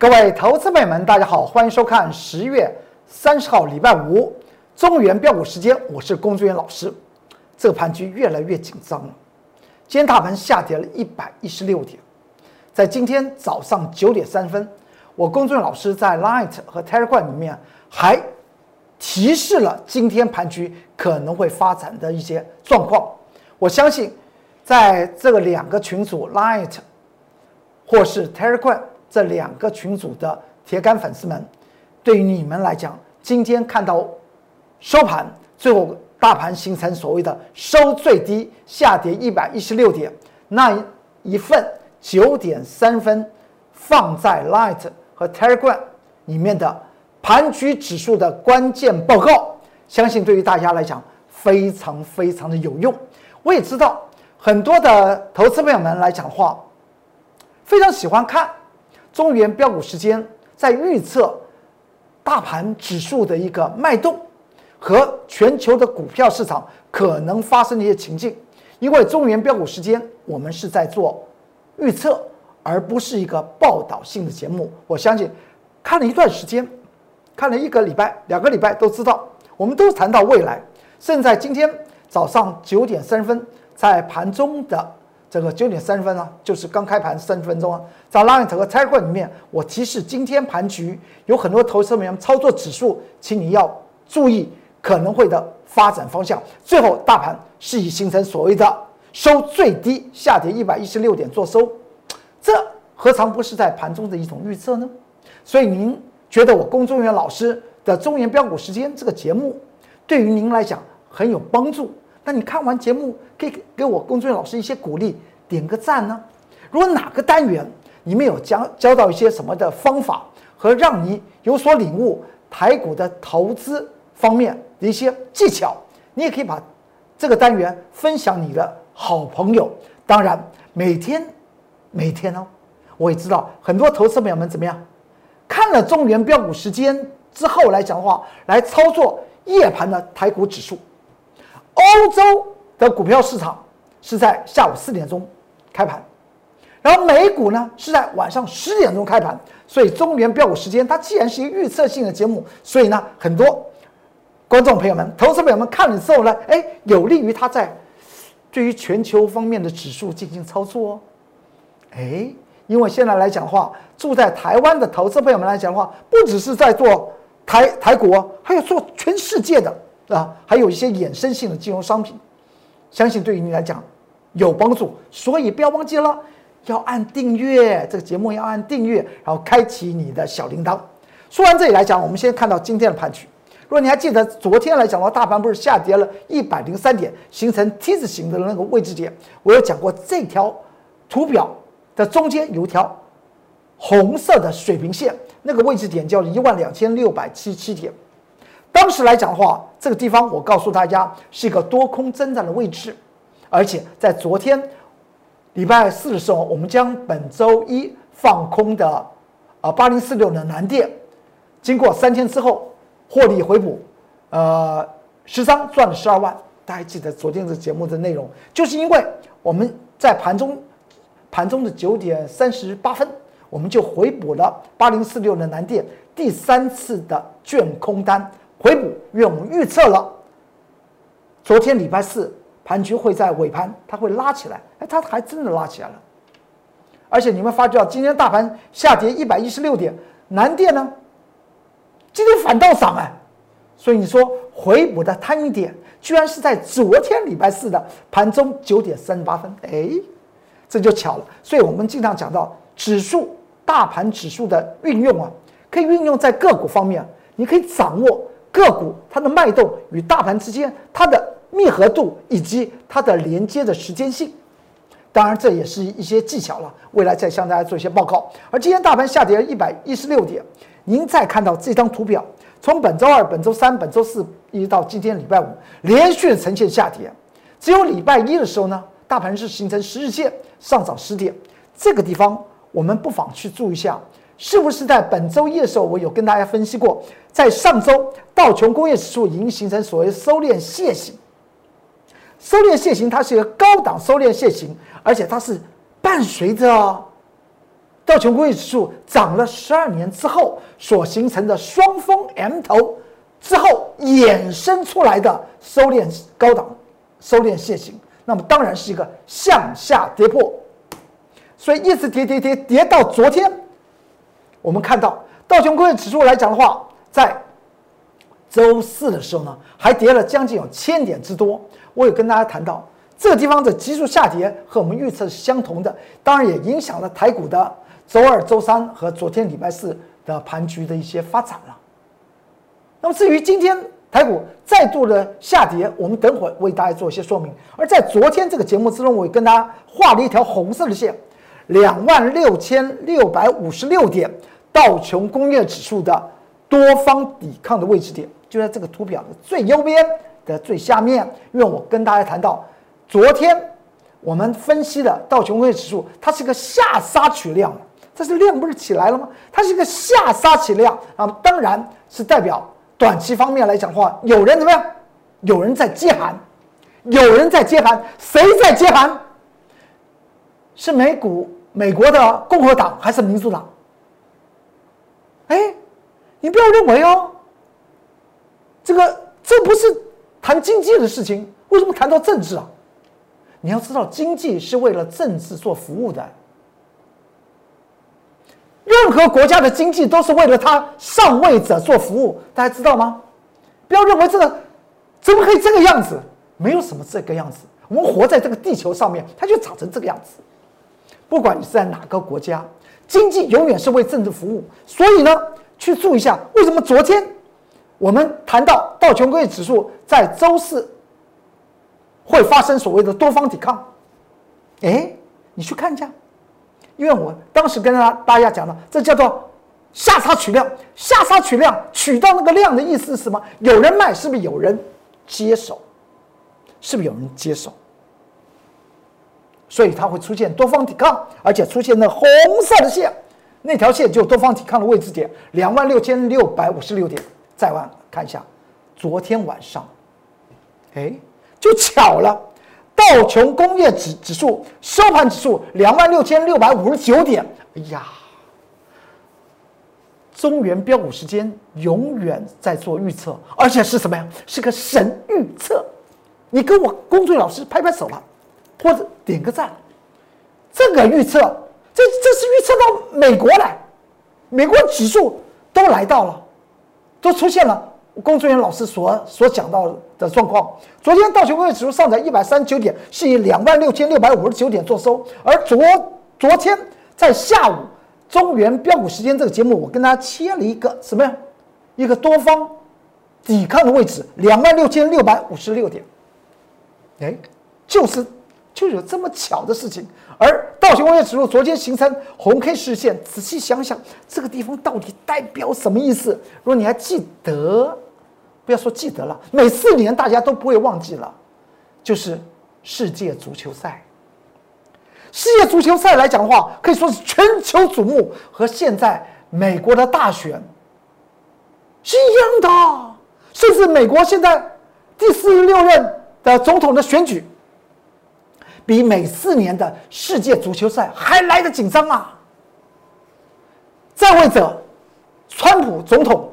各位投资朋友们，大家好，欢迎收看十月三十号礼拜五中原标股时间，我是龚志远老师。这个盘局越来越紧张了，今天大盘下跌了一百一十六点，在今天早上九点三分，我龚志远老师在 Light 和 Telegram 里面还提示了今天盘局可能会发展的一些状况。我相信，在这个两个群组 Light 或是 Telegram。这两个群组的铁杆粉丝们，对于你们来讲，今天看到收盘，最后大盘形成所谓的收最低，下跌一百一十六点，那一份九点三分放在 Light 和 Telegram 里面的盘局指数的关键报告，相信对于大家来讲非常非常的有用。我也知道很多的投资朋友们来讲的话，非常喜欢看。中原标股时间在预测大盘指数的一个脉动和全球的股票市场可能发生的一些情境，因为中原标股时间我们是在做预测，而不是一个报道性的节目。我相信看了一段时间，看了一个礼拜、两个礼拜都知道，我们都谈到未来。现在今天早上九点三十分，在盘中的。这个九点三十分呢，就是刚开盘三十分钟啊，在 Line 和 tag 里面，我提示今天盘局有很多投资者们操作指数，请你要注意可能会的发展方向。最后大盘是以形成所谓的收最低下跌一百一十六点做收，这何尝不是在盘中的一种预测呢？所以您觉得我龚中原老师的中原标股时间这个节目对于您来讲很有帮助？那你看完节目，可以给我龚俊老师一些鼓励，点个赞呢。如果哪个单元你们有教教到一些什么的方法和让你有所领悟台股的投资方面的一些技巧，你也可以把这个单元分享你的好朋友。当然，每天每天哦，我也知道很多投资朋友们怎么样，看了中原标股时间之后来讲的话，来操作夜盘的台股指数。欧洲的股票市场是在下午四点钟开盘，然后美股呢是在晚上十点钟开盘。所以中原标股时间，它既然是一个预测性的节目，所以呢，很多观众朋友们、投资朋友们看了之后呢，哎，有利于他在对于全球方面的指数进行操作哦。哎，因为现在来讲的话，住在台湾的投资朋友们来讲的话，不只是在做台台股，还有做全世界的。啊，还有一些衍生性的金融商品，相信对于你来讲有帮助，所以不要忘记了要按订阅这个节目，要按订阅，然后开启你的小铃铛。说完这里来讲，我们先看到今天的盘局。如果你还记得昨天来讲的话，大盘不是下跌了一百零三点，形成 T 字形的那个位置点，我有讲过这条图表的中间有一条红色的水平线，那个位置点叫一万两千六百七十七点。当时来讲的话，这个地方我告诉大家是一个多空征战的位置，而且在昨天礼拜四的时候，我们将本周一放空的啊八零四六的南电，经过三天之后获利回补，呃十张赚了十二万。大家记得昨天的节目的内容，就是因为我们在盘中盘中的九点三十八分，我们就回补了八零四六的南电第三次的卷空单。回补，因为我们预测了，昨天礼拜四盘局会在尾盘，它会拉起来，哎，它还真的拉起来了。而且你们发觉到今天大盘下跌一百一十六点，南电呢，今天反倒涨哎，所以你说回补的摊一点，居然是在昨天礼拜四的盘中九点三十八分，哎，这就巧了。所以我们经常讲到指数、大盘指数的运用啊，可以运用在个股方面，你可以掌握。个股它的脉动与大盘之间它的密合度以及它的连接的时间性，当然这也是一些技巧了。未来再向大家做一些报告。而今天大盘下跌了一百一十六点，您再看到这张图表，从本周二、本周三、本周四一直到今天礼拜五，连续呈现下跌。只有礼拜一的时候呢，大盘是形成十日线上涨十点。这个地方我们不妨去注意一下。是不是在本周一的时候，我有跟大家分析过，在上周道琼工业指数已经形成所谓收敛楔形。收敛楔形它是一个高档收敛楔形，而且它是伴随着道琼工业指数涨了十二年之后所形成的双峰 M 头之后衍生出来的收敛高档收敛楔形，那么当然是一个向下跌破，所以一直跌跌跌跌到昨天，我们看到道琼工业指数来讲的话，在周四的时候呢，还跌了将近有千点之多。我有跟大家谈到，这个地方的急速下跌和我们预测是相同的，当然也影响了台股的周二、周三和昨天礼拜四的盘局的一些发展了。那么至于今天台股再度的下跌，我们等会为大家做一些说明。而在昨天这个节目之中，我也跟大家画了一条红色的线，两万六千六百五十六点道琼工业指数的多方抵抗的位置点。就在这个图表的最右边的最下面，因为我跟大家谈到，昨天我们分析的道琼工业指数，它是个下杀取量，这是量不是起来了吗？它是一个下杀取量，那么当然是代表短期方面来讲的话，有人怎么样？有人在接盘，有人在接盘，谁在接盘？是美股美国的共和党还是民主党？哎，你不要认为哦。这个这不是谈经济的事情，为什么谈到政治啊？你要知道，经济是为了政治做服务的。任何国家的经济都是为了他上位者做服务，大家知道吗？不要认为这个怎么可以这个样子？没有什么这个样子。我们活在这个地球上面，它就长成这个样子。不管你是在哪个国家，经济永远是为政治服务。所以呢，去注意一下，为什么昨天？我们谈到道琼工业指数在周四会发生所谓的多方抵抗，哎，你去看一下，因为我当时跟大大家讲了，这叫做下杀取量，下杀取量取到那个量的意思是什么？有人卖，是不是有人接手？是不是有人接手？所以它会出现多方抵抗，而且出现那红色的线，那条线就多方抵抗的位置点，两万六千六百五十六点。再往看一下，昨天晚上，哎，就巧了，道琼工业指指数收盘指数两万六千六百五十九点。哎呀，中原标股时间永远在做预测，而且是什么呀？是个神预测。你跟我工作老师拍拍手了，或者点个赞。这个预测，这这是预测到美国来，美国指数都来到了。都出现了工作人员老师所所讲到的状况。昨天道琼工业指数上涨一百三十九点，是以两万六千六百五十九点做收。而昨昨天在下午中原标股时间这个节目，我跟大家切了一个什么呀？一个多方抵抗的位置，两万六千六百五十六点。哎，就是就有这么巧的事情。而道琼工业指数昨天形成红 K 视线，仔细想想，这个地方到底代表什么意思？如果你还记得，不要说记得了，每四年大家都不会忘记了，就是世界足球赛。世界足球赛来讲的话，可以说是全球瞩目，和现在美国的大选是一样的，甚至美国现在第四十六任的总统的选举。比每四年的世界足球赛还来得紧张啊！在位者，川普总统，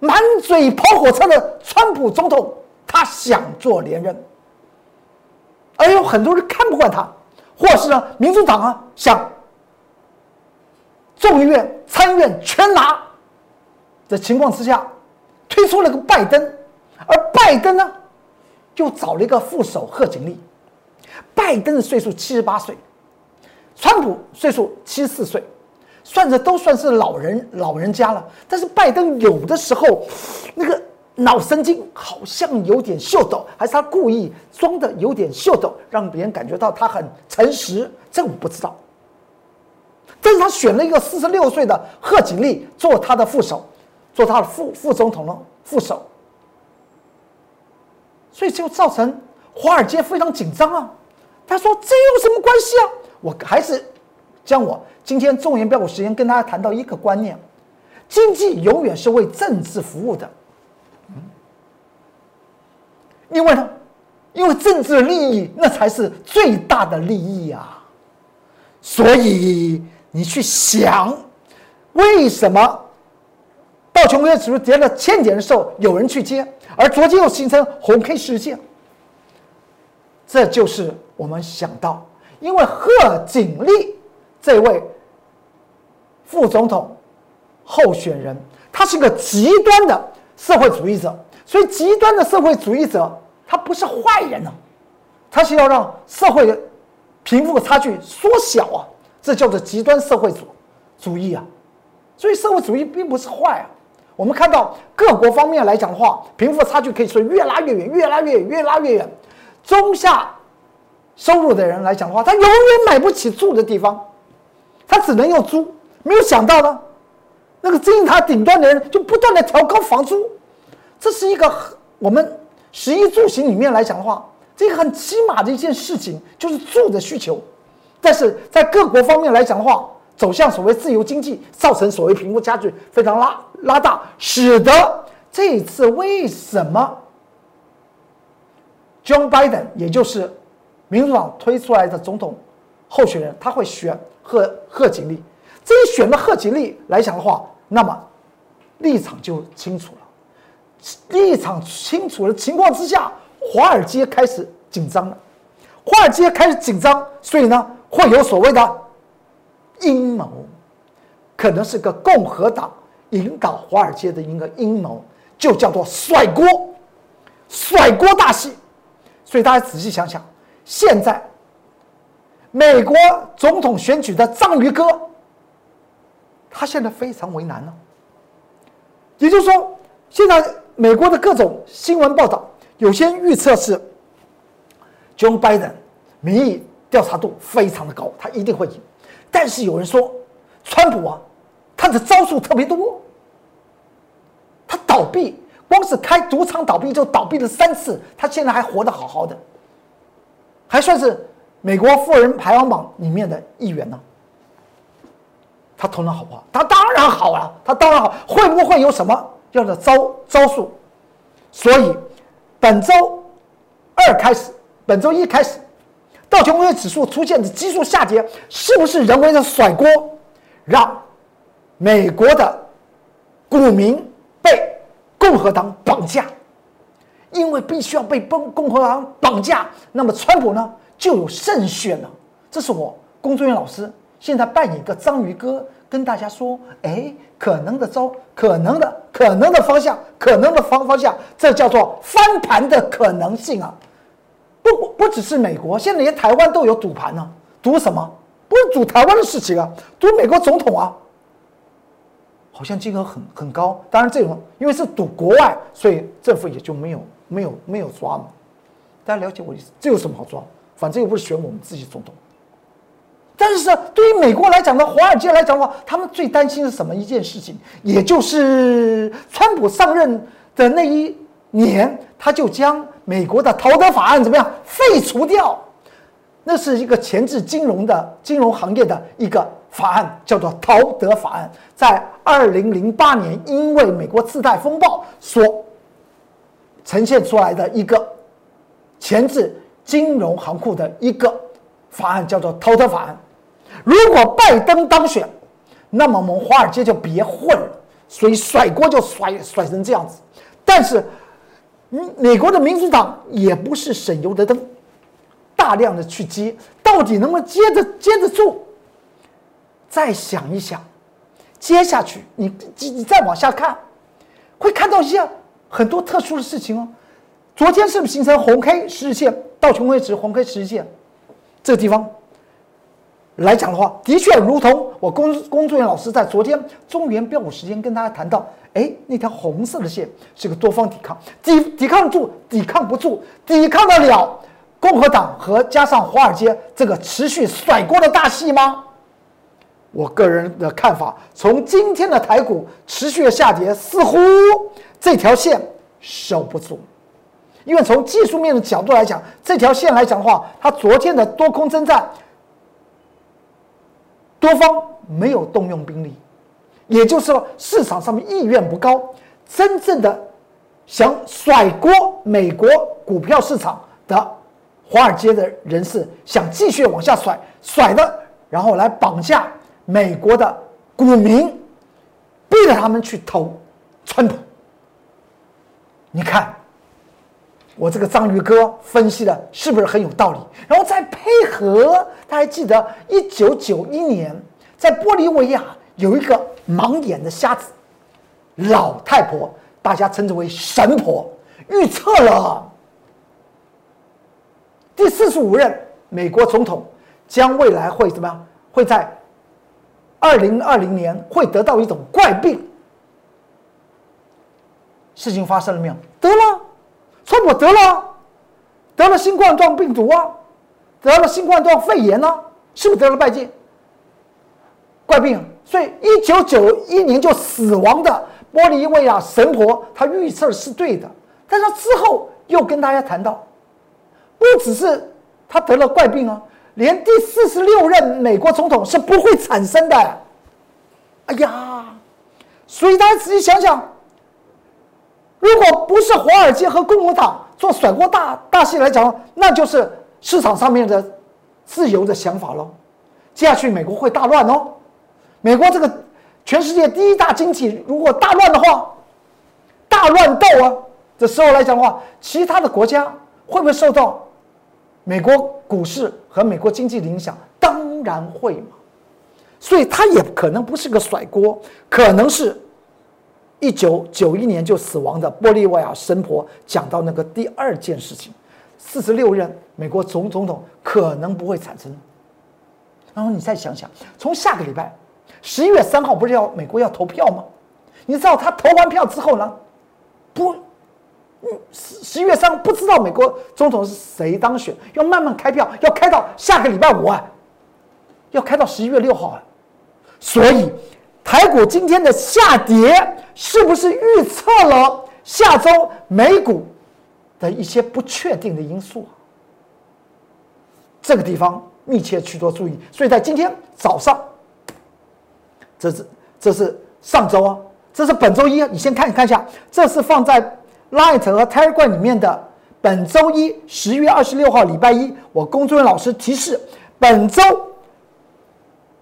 满嘴跑火车的川普总统，他想做连任，而有很多人看不惯他，或是呢，民主党啊想众议院、参议院全拿的情况之下，推出了个拜登，而拜登呢，又找了一个副手贺锦丽。拜登的岁数七十八岁，川普岁数七十四岁，算着都算是老人老人家了。但是拜登有的时候，那个脑神经好像有点秀逗，还是他故意装的有点秀逗，让别人感觉到他很诚实。这我不知道。但是他选了一个四十六岁的贺锦丽做他的副手，做他的副副总统的副手，所以就造成华尔街非常紧张啊。他说：“这有什么关系啊？我还是将我今天重点标股时间跟大家谈到一个观念：经济永远是为政治服务的。嗯，因为呢，因为政治的利益那才是最大的利益啊。所以你去想，为什么道琼斯指数跌了千点的时候有人去接，而昨天又形成红 K 事件？这就是我们想到，因为贺锦丽这位副总统候选人，他是个极端的社会主义者，所以极端的社会主义者他不是坏人呢，他是要让社会贫富差距缩小啊，这叫做极端社会主主义啊，所以社会主义并不是坏啊。我们看到各国方面来讲的话，贫富差距可以说越拉越远，越拉越远，越拉越远。中下收入的人来讲的话，他永远买不起住的地方，他只能用租。没有想到呢，那个金字塔顶端的人就不断的调高房租，这是一个我们食衣住行里面来讲的话，这个很起码的一件事情，就是住的需求。但是在各国方面来讲的话，走向所谓自由经济，造成所谓贫富差距非常拉拉大，使得这一次为什么？John Biden，也就是民主党推出来的总统候选人，他会选贺贺锦丽。这一选了贺锦丽来讲的话，那么立场就清楚了。立场清楚的情况之下，华尔街开始紧张了。华尔街开始紧张，所以呢，会有所谓的阴谋，可能是个共和党引导华尔街的一个阴谋，就叫做甩锅，甩锅大戏。所以大家仔细想想，现在美国总统选举的章鱼哥，他现在非常为难了。也就是说，现在美国的各种新闻报道，有些预测是，Joe Biden 民意调查度非常的高，他一定会赢。但是有人说，川普啊，他的招数特别多，他倒闭。光是开赌场倒闭就倒闭了三次，他现在还活得好好的，还算是美国富人排行榜里面的一员呢。他头脑好不好？他当然好了，他当然好。会不会有什么样的招招数？所以本周二开始，本周一开始，道琼斯指数出现的急速下跌，是不是人为的甩锅，让美国的股民被？共和党绑架，因为必须要被共共和党绑架，那么川普呢就有胜选了。这是我工作人员老师现在扮演一个章鱼哥，跟大家说：哎，可能的招，可能的可能的方向，可能的方方向，这叫做翻盘的可能性啊！不不只是美国，现在连台湾都有赌盘呢。赌什么？不是赌台湾的事情啊，赌美国总统啊。好像金额很很高，当然这种因为是赌国外，所以政府也就没有没有没有抓嘛。大家了解我意思？这有什么好抓？反正又不是选我们自己总统。但是对于美国来讲呢，华尔街来讲的话，他们最担心是什么一件事情？也就是川普上任的那一年，他就将美国的陶德法案怎么样废除掉？那是一个前置金融的金融行业的一个。法案叫做陶德法案，在二零零八年因为美国次贷风暴所呈现出来的一个前置金融行库的一个法案，叫做陶德法案。如果拜登当选，那么我们华尔街就别混了，所以甩锅就甩甩成这样子。但是，美国的民主党也不是省油的灯，大量的去接，到底能不能接着接得住？再想一想，接下去你你你再往下看，会看到一些很多特殊的事情哦。昨天是不是形成红 K 十日线到琼位置红 K 十日线这个地方来讲的话，的确如同我工工作人员老师在昨天中原标股时间跟大家谈到，哎，那条红色的线是个多方抵抗，抵抵抗住，抵抗不住，抵抗得了共和党和加上华尔街这个持续甩锅的大戏吗？我个人的看法，从今天的台股持续的下跌，似乎这条线守不住。因为从技术面的角度来讲，这条线来讲的话，它昨天的多空征战，多方没有动用兵力，也就是说市场上面意愿不高，真正的想甩锅美国股票市场的华尔街的人士，想继续往下甩，甩的，然后来绑架。美国的股民逼着他们去投川普。你看，我这个章鱼哥分析的是不是很有道理？然后再配合，他还记得一九九一年在玻利维亚有一个盲眼的瞎子老太婆，大家称之为神婆，预测了第四十五任美国总统将未来会怎么样？会在二零二零年会得到一种怪病。事情发生了没有？得了，川普得了，得了新冠状病毒啊，得了新冠状肺炎呢，是不是得了败病？怪病。所以一九九一年就死亡的玻利维亚神婆，她预测是对的。但是之后又跟大家谈到，不只是他得了怪病啊，连第四十六任美国总统是不会产生的。哎呀，所以大家仔细想想。如果不是华尔街和共和党做甩锅大大戏来讲，那就是市场上面的自由的想法喽。接下去美国会大乱哦，美国这个全世界第一大经济，如果大乱的话，大乱斗啊的时候来讲的话，其他的国家会不会受到美国股市和美国经济的影响？当然会嘛。所以它也可能不是个甩锅，可能是。一九九一年就死亡的玻利维亚神婆讲到那个第二件事情，四十六任美国总总统可能不会产生。然后你再想想，从下个礼拜十一月三号不是要美国要投票吗？你知道他投完票之后呢，不，十十一月三不知道美国总统是谁当选，要慢慢开票，要开到下个礼拜五啊，要开到十一月六号啊，所以。台股今天的下跌，是不是预测了下周美股的一些不确定的因素？这个地方密切去做注意。所以在今天早上，这是这是上周啊，这是本周一啊，你先看一看下，这是放在 Light 和 Telegram 里面的本周一十月二十六号礼拜一，我工作人员老师提示，本周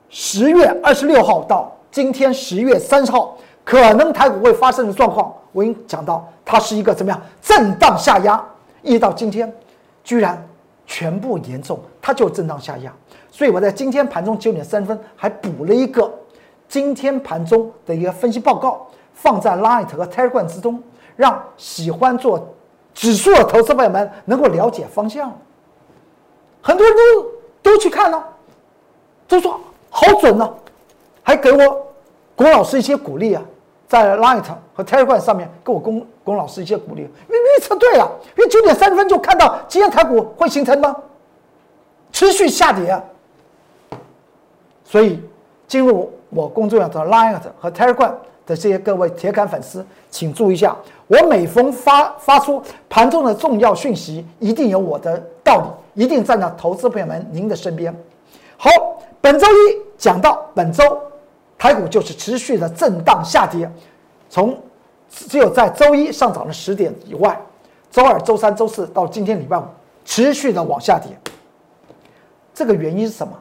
十月二十六号到。今天十月三十号，可能台股会发生的状况，我已经讲到，它是一个怎么样震荡下压，一直到今天，居然全部严重，它就震荡下压。所以我在今天盘中九点三分还补了一个今天盘中的一个分析报告，放在 Light 和 Telegram 之中，让喜欢做指数的投资朋友们能够了解方向。很多人都都去看了，都说好准呢。还给我龚老师一些鼓励啊，在 Light 和 Telegram 上面给我龚龚老师一些鼓励，预预测对了，因为九点三十分就看到今天台股会形成吗？持续下跌，所以进入我工作人员的 Light 和 Telegram 的这些各位铁杆粉丝，请注意一下，我每逢发发出盘中的重要讯息，一定有我的道理，一定站在投资朋友们您的身边。好，本周一讲到本周。台股就是持续的震荡下跌，从只有在周一上涨了十点以外，周二、周三、周四到今天礼拜五持续的往下跌。这个原因是什么？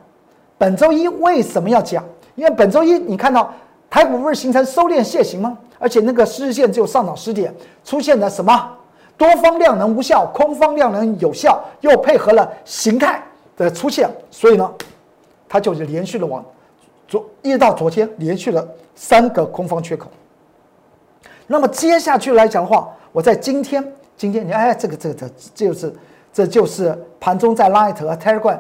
本周一为什么要讲？因为本周一你看到台股不是形成收敛楔形吗？而且那个十日线只有上涨十点，出现了什么？多方量能无效，空方量能有效，又配合了形态的出现，所以呢，它就是连续的往。昨一直到昨天，连续了三个空方缺口。那么接下去来讲的话，我在今天，今天你哎，这个这个这就是这就是盘中在 Light 和 Telegram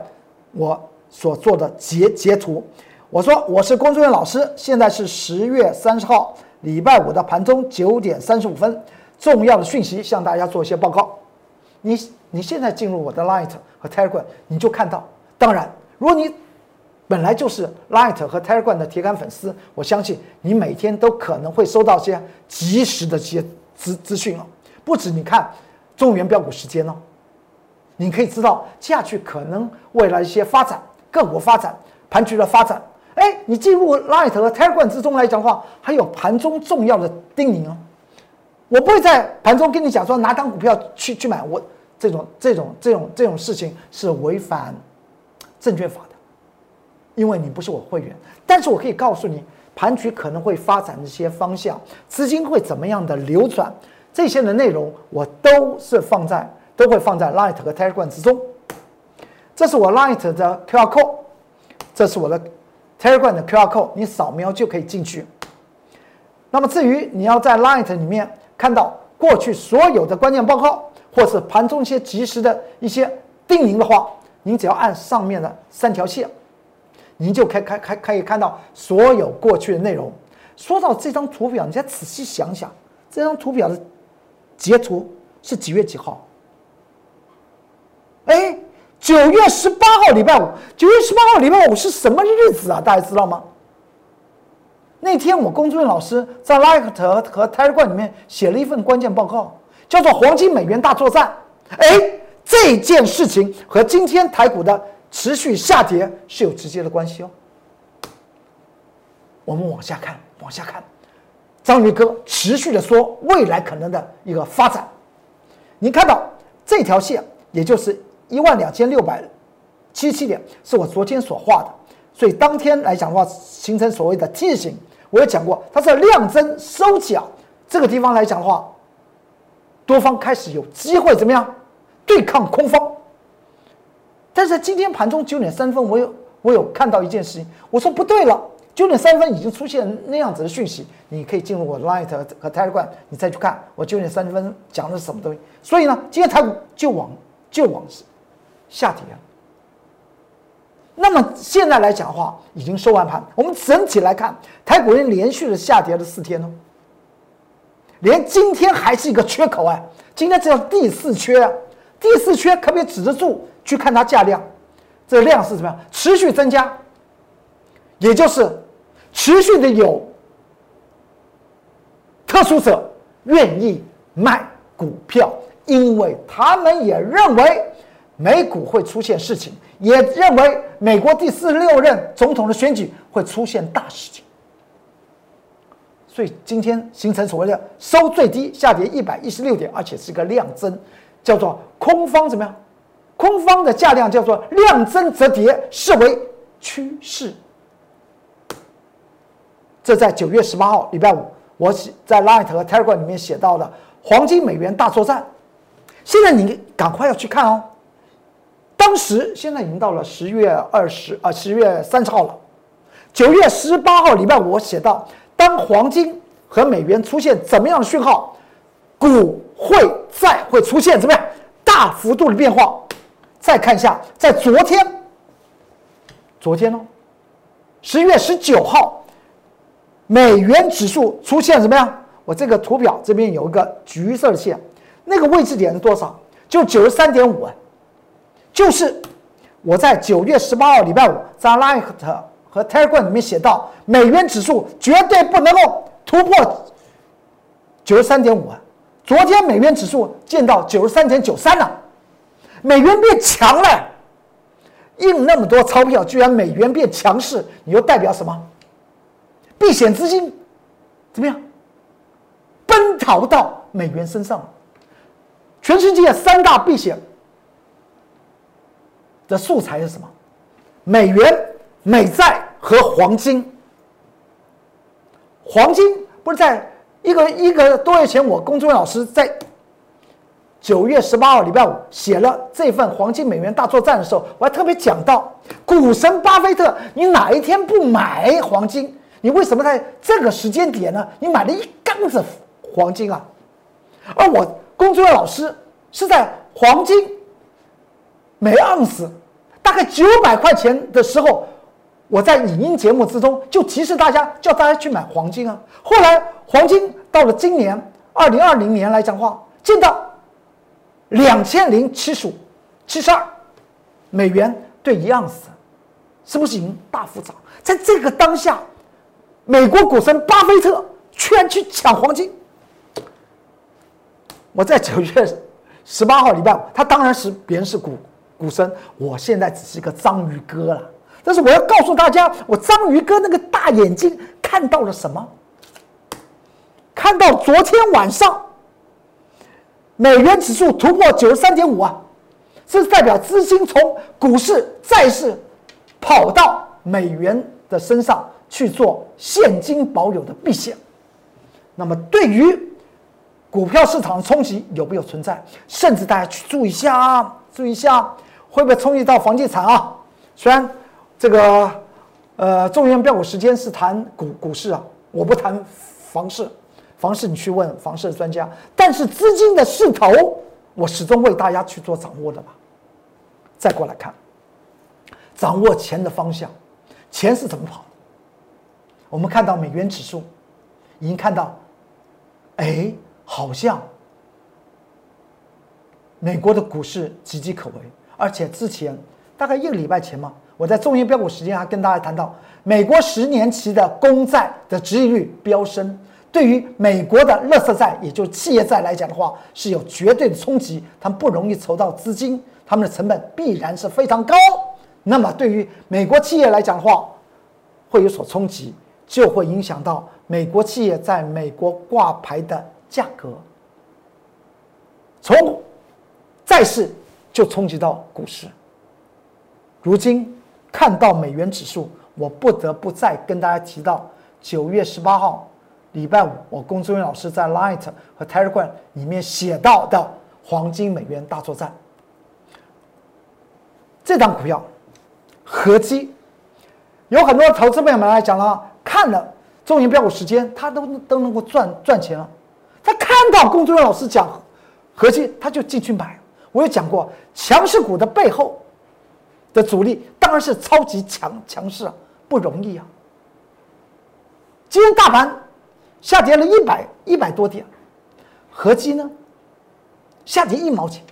我所做的截截图。我说我是工作人员老师，现在是十月三十号礼拜五的盘中九点三十五分，重要的讯息向大家做一些报告。你你现在进入我的 Light 和 Telegram，你就看到。当然，如果你本来就是 Light 和 Telegram 的铁杆粉丝，我相信你每天都可能会收到些及时的些资资讯哦。不止你看中原标股时间哦，你可以知道接下去可能未来一些发展、各国发展、盘局的发展。哎，你进入 Light 和 Telegram 之中来讲的话，还有盘中重要的叮咛哦。我不会在盘中跟你讲说拿档股票去去买，我这种这种这种这种事情是违反证券法的。因为你不是我会员。但是我可以告诉你，盘局可能会发展一些方向，资金会怎么样的流转，这些的内容我都是放在都会放在 Light 和 Telegram 之中。这是我 Light 的 QR code，这是我的 Telegram 的 QR code，你扫描就可以进去。那么至于你要在 Light 里面看到过去所有的关键报告，或是盘中一些及时的一些定盈的话，您只要按上面的三条线，您就可以可可以看到所有过去的内容。说到这张图表，你再仔细想想，这张图表的截图是几月几号？九月十八号，礼拜五。九月十八号，礼拜五是什么日子啊？大家知道吗？那天我龚俊老师在 Light 和 Telegram 里面写了一份关键报告，叫做“黄金美元大作战”。哎，这件事情和今天台股的持续下跌是有直接的关系哦。我们往下看，往下看，章鱼哥持续的说未来可能的一个发展。您看到这条线，也就是。一万两千六百七七点是我昨天所画的，所以当天来讲的话，形成所谓的 T 型。我也讲过，它是量增收脚，这个地方来讲的话，多方开始有机会怎么样对抗空方。但是今天盘中九点三分，我有我有看到一件事情，我说不对了，九点三分已经出现那样子的讯息，你可以进入我 Light 和 Telegram，你再去看我九点三十分讲的是什么东西。所以呢，今天台股就往就往。下跌了。那么现在来讲的话，已经收完盘。我们整体来看，台股人连续的下跌了四天哦，连今天还是一个缺口哎，今天这叫第四缺啊，第四缺可不可以止得住？去看它价量，这量是什么样？持续增加，也就是持续的有特殊者愿意卖股票，因为他们也认为。美股会出现事情，也认为美国第四十六任总统的选举会出现大事情，所以今天形成所谓的收最低下跌一百一十六点，而且是个量增，叫做空方怎么样？空方的价量叫做量增则跌，视为趋势。这在九月十八号礼拜五，我写在 Light 和 Telegram 里面写到的黄金美元大作战，现在你赶快要去看哦。当时现在已经到了十月二十啊，十月三十号了。九月十八号礼拜五，我写到，当黄金和美元出现怎么样的讯号，股会再会出现怎么样大幅度的变化。再看一下，在昨天，昨天呢，十月十九号，美元指数出现怎么样？我这个图表这边有一个橘色的线，那个位置点是多少？就九十三点五。就是我在九月十八号礼拜五在 Light 和 Telegram 里面写到，美元指数绝对不能够突破九十三点五啊！昨天美元指数见到九十三点九三了，美元变强了，印那么多钞票，居然美元变强势，你又代表什么？避险资金怎么样？奔逃到美元身上，全世界三大避险。的素材是什么？美元、美债和黄金。黄金不是在一个一个多月前，我龚忠老师在九月十八号礼拜五写了这份黄金美元大作战的时候，我还特别讲到，股神巴菲特，你哪一天不买黄金？你为什么在这个时间点呢？你买了一缸子黄金啊？而我龚忠老师是在黄金。每盎司大概九百块钱的时候，我在影音节目之中就提示大家，叫大家去买黄金啊。后来黄金到了今年二零二零年来讲话，见到两千零七十五、七十二美元兑一盎司，是不是已经大幅涨？在这个当下，美国股神巴菲特居然去抢黄金。我在九月十八号礼拜五，他当然是别人是股。股神，我现在只是一个章鱼哥了。但是我要告诉大家，我章鱼哥那个大眼睛看到了什么？看到昨天晚上美元指数突破九十三点五啊，这是代表资金从股市、债市跑到美元的身上去做现金保有的避险。那么对于股票市场的冲击有没有存在？甚至大家去注意一下啊，注意一下会不会冲击到房地产啊？虽然这个呃中原标股时间是谈股股市啊，我不谈房市，房市你去问房市的专家。但是资金的势头，我始终为大家去做掌握的吧。再过来看，掌握钱的方向，钱是怎么跑？我们看到美元指数，已经看到，哎。好像美国的股市岌岌可危，而且之前大概一个礼拜前嘛，我在中原标股时间还跟大家谈到，美国十年期的公债的殖利率飙升，对于美国的垃圾债，也就是企业债来讲的话，是有绝对的冲击，他们不容易筹到资金，他们的成本必然是非常高。那么对于美国企业来讲的话，会有所冲击，就会影响到美国企业在美国挂牌的。价格从债市就冲击到股市。如今看到美元指数，我不得不再跟大家提到九月十八号礼拜五，我龚志远老师在 Light 和 Telegram 里面写到的黄金美元大作战。这张股票合计有很多投资朋友们来讲了，看了中银标股时间，他都都能够赚赚钱了。他看到龚忠元老师讲合计，他就进去买。我有讲过，强势股的背后的主力当然是超级强强势啊，不容易啊。今天大盘下跌了一百一百多点，合计呢下跌一毛钱。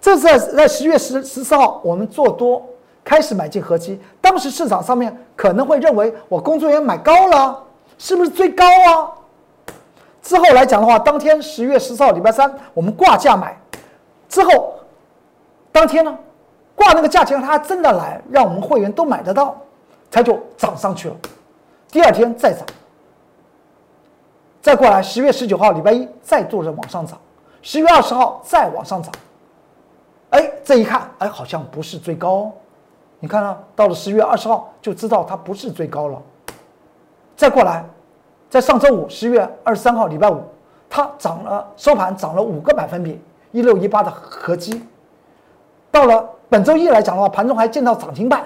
这是在在十月十十四号，我们做多开始买进合计，当时市场上面可能会认为我工作人员买高了，是不是最高啊？之后来讲的话，当天十月十四号礼拜三，我们挂价买，之后当天呢，挂那个价钱，它真的来，让我们会员都买得到，它就涨上去了。第二天再涨，再过来十月十九号礼拜一再做着往上涨，十月二十号再往上涨，哎，这一看，哎，好像不是最高，你看啊，到了十月二十号就知道它不是最高了，再过来。在上周五，十月二十三号，礼拜五，它涨了，收盘涨了五个百分比，一六一八的合击。到了本周一来讲的话，盘中还见到涨停板，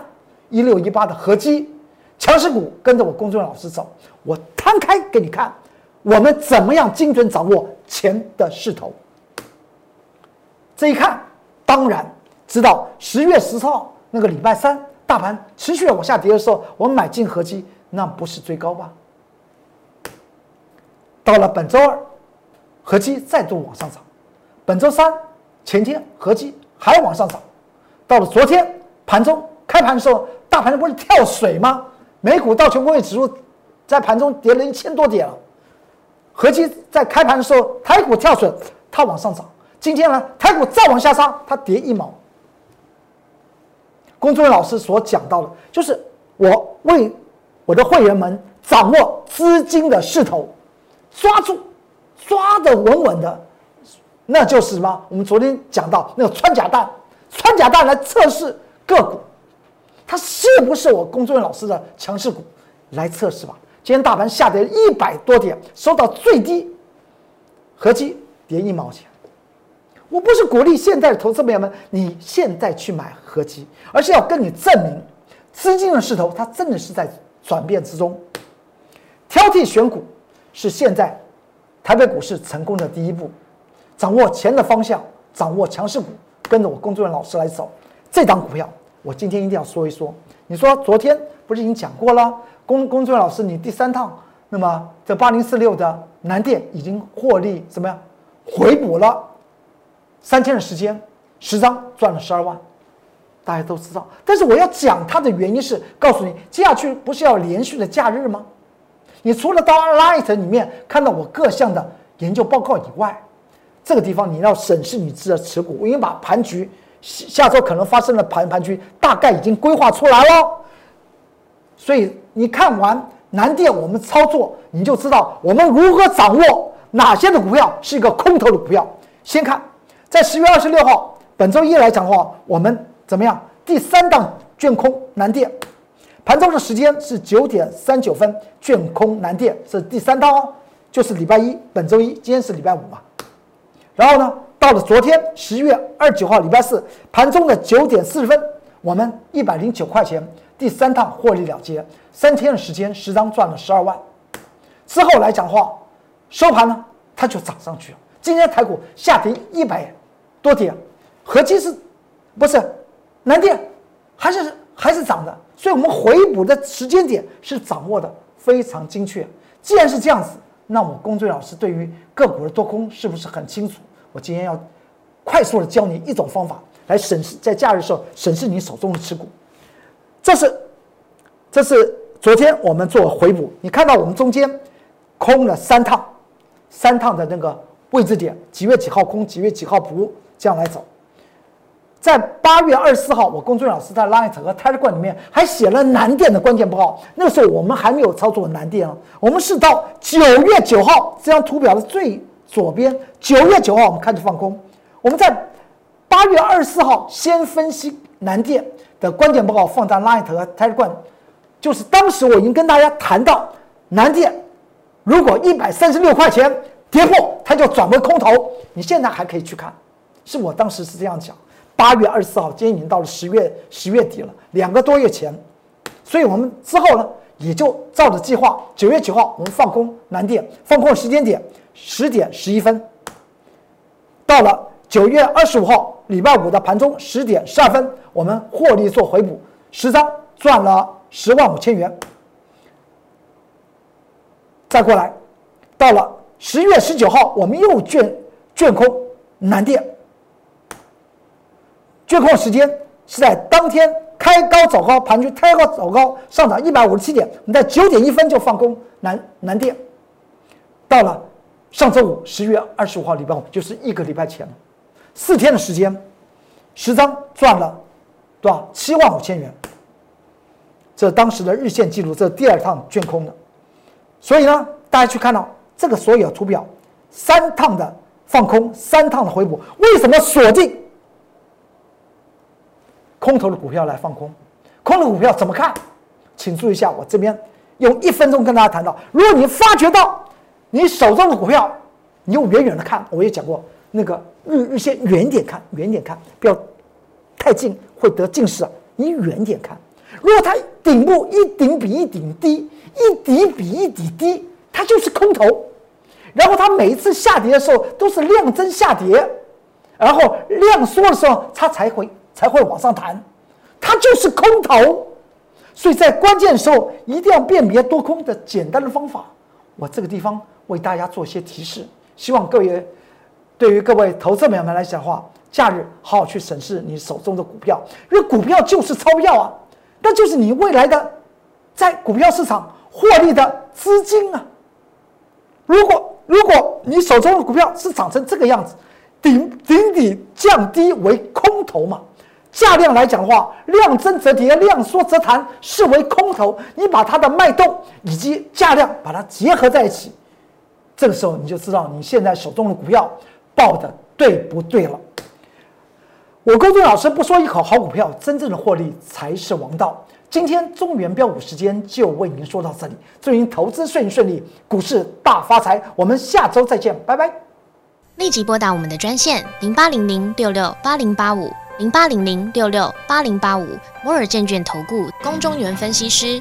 一六一八的合击。强势股跟着我公众老师走，我摊开给你看，我们怎么样精准掌握钱的势头。这一看，当然知道十月十号那个礼拜三，大盘持续往下跌的时候，我们买进合击，那不是最高吧？到了本周二，合计再度往上涨。本周三、前天合计还往上涨。到了昨天盘中开盘的时候，大盘不是跳水吗？美股道琼工业指数在盘中跌了一千多点了。合计在开盘的时候，台股跳水，它往上涨。今天呢，台股再往下杀，它跌一毛。龚作人老师所讲到的，就是我为我的会员们掌握资金的势头。抓住，抓的稳稳的，那就是什么？我们昨天讲到那个穿甲弹，穿甲弹来测试个股，它是不是我工作人员老师的强势股？来测试吧。今天大盘下跌一百多点，收到最低，合计跌一毛钱。我不是鼓励现在的投资朋友们，你现在去买合集，而是要跟你证明，资金的势头它真的是在转变之中，挑剔选股。是现在台北股市成功的第一步，掌握钱的方向，掌握强势股，跟着我工作人员老师来走。这张股票，我今天一定要说一说。你说昨天不是已经讲过了？工工作人员老师，你第三趟，那么这八零四六的南电已经获利怎么样？回补了三天的时间，十张赚了十二万，大家都知道。但是我要讲它的原因是告诉你，接下去不是要连续的假日吗？你除了到 Light 里面看到我各项的研究报告以外，这个地方你要审视你自己的持股。我已经把盘局下周可能发生的盘盘局大概已经规划出来了，所以你看完南电我们操作，你就知道我们如何掌握哪些的股票是一个空头的股票。先看在十月二十六号本周一来讲的话，我们怎么样？第三档卷空南电盘中的时间是九点三九分，卷空南电是第三档哦，就是礼拜一，本周一，今天是礼拜五嘛。然后呢，到了昨天十一月二十九号礼拜四盘中的九点四十分，我们一百零九块钱第三趟获利了结，三天的时间十张赚了十二万。之后来讲话，收盘呢它就涨上去了。今天台股下跌一百多点，合计是，不是南电还是还是涨的，所以我们回补的时间点是掌握的非常精确。既然是这样子。那我龚俊老师对于个股的多空是不是很清楚？我今天要快速的教你一种方法来审视，在假日时候审视你手中的持股。这是这是昨天我们做回补，你看到我们中间空了三趟，三趟的那个位置点，几月几号空，几月几号补，这样来走。在八月二十四号，我龚俊老师在 Light 和 Telegram 里面还写了南电的关键报告。那个时候我们还没有操作南电啊，我们是到九月九号这张图表的最左边，九月九号我们开始放空。我们在八月二十四号先分析南电的关键报告，放在 Light 和 Telegram，就是当时我已经跟大家谈到南电，如果一百三十六块钱跌破，它就转为空头。你现在还可以去看，是我当时是这样讲。八月二十四号，今天已经到了十月十月底了，两个多月前，所以我们之后呢，也就照着计划，九月九号我们放空南电，放空时间点十点十一分，到了九月二十五号礼拜五的盘中十点十二分，我们获利做回补，十张赚了十万五千元，再过来，到了十月十九号，我们又卷卷空南电。最空时间是在当天开高走高，盘区开高走高，上涨一百五十七点。我们在九点一分就放空南南电，到了上周五十月二十五号礼拜五，就是一个礼拜前了，四天的时间，十张赚了多少？七万五千元。这当时的日线记录，这第二趟卷空的。所以呢，大家去看到这个所有图表，三趟的放空，三趟的回补，为什么锁定？空头的股票来放空，空的股票怎么看？请注意一下，我这边用一分钟跟大家谈到：如果你发觉到你手中的股票，你用远远的看，我也讲过，那个日日线远点看，远点看，不要太近会得近视啊。你远点看，如果它顶部一顶比一顶低，一底比一底低，它就是空头。然后它每一次下跌的时候都是量增下跌，然后量缩的时候它才会。才会往上弹，它就是空头，所以在关键时候一定要辨别多空的简单的方法。我这个地方为大家做一些提示，希望各位对于各位投资朋友们来讲的话，假日好好去审视你手中的股票，因为股票就是钞票啊，那就是你未来的在股票市场获利的资金啊。如果如果你手中的股票是长成这个样子，顶顶底降低为空头嘛？价量来讲的话，量增则跌，量缩则弹，视为空头。你把它的脉动以及价量把它结合在一起，这个时候你就知道你现在手中的股票报的对不对了。我公众老师不说一口好股票，真正的获利才是王道。今天中原标股时间就为您说到这里，祝您投资顺顺利，股市大发财。我们下周再见，拜拜。立即拨打我们的专线零八零零六六八零八五。零八零零六六八零八五摩尔证券投顾龚中原分析师，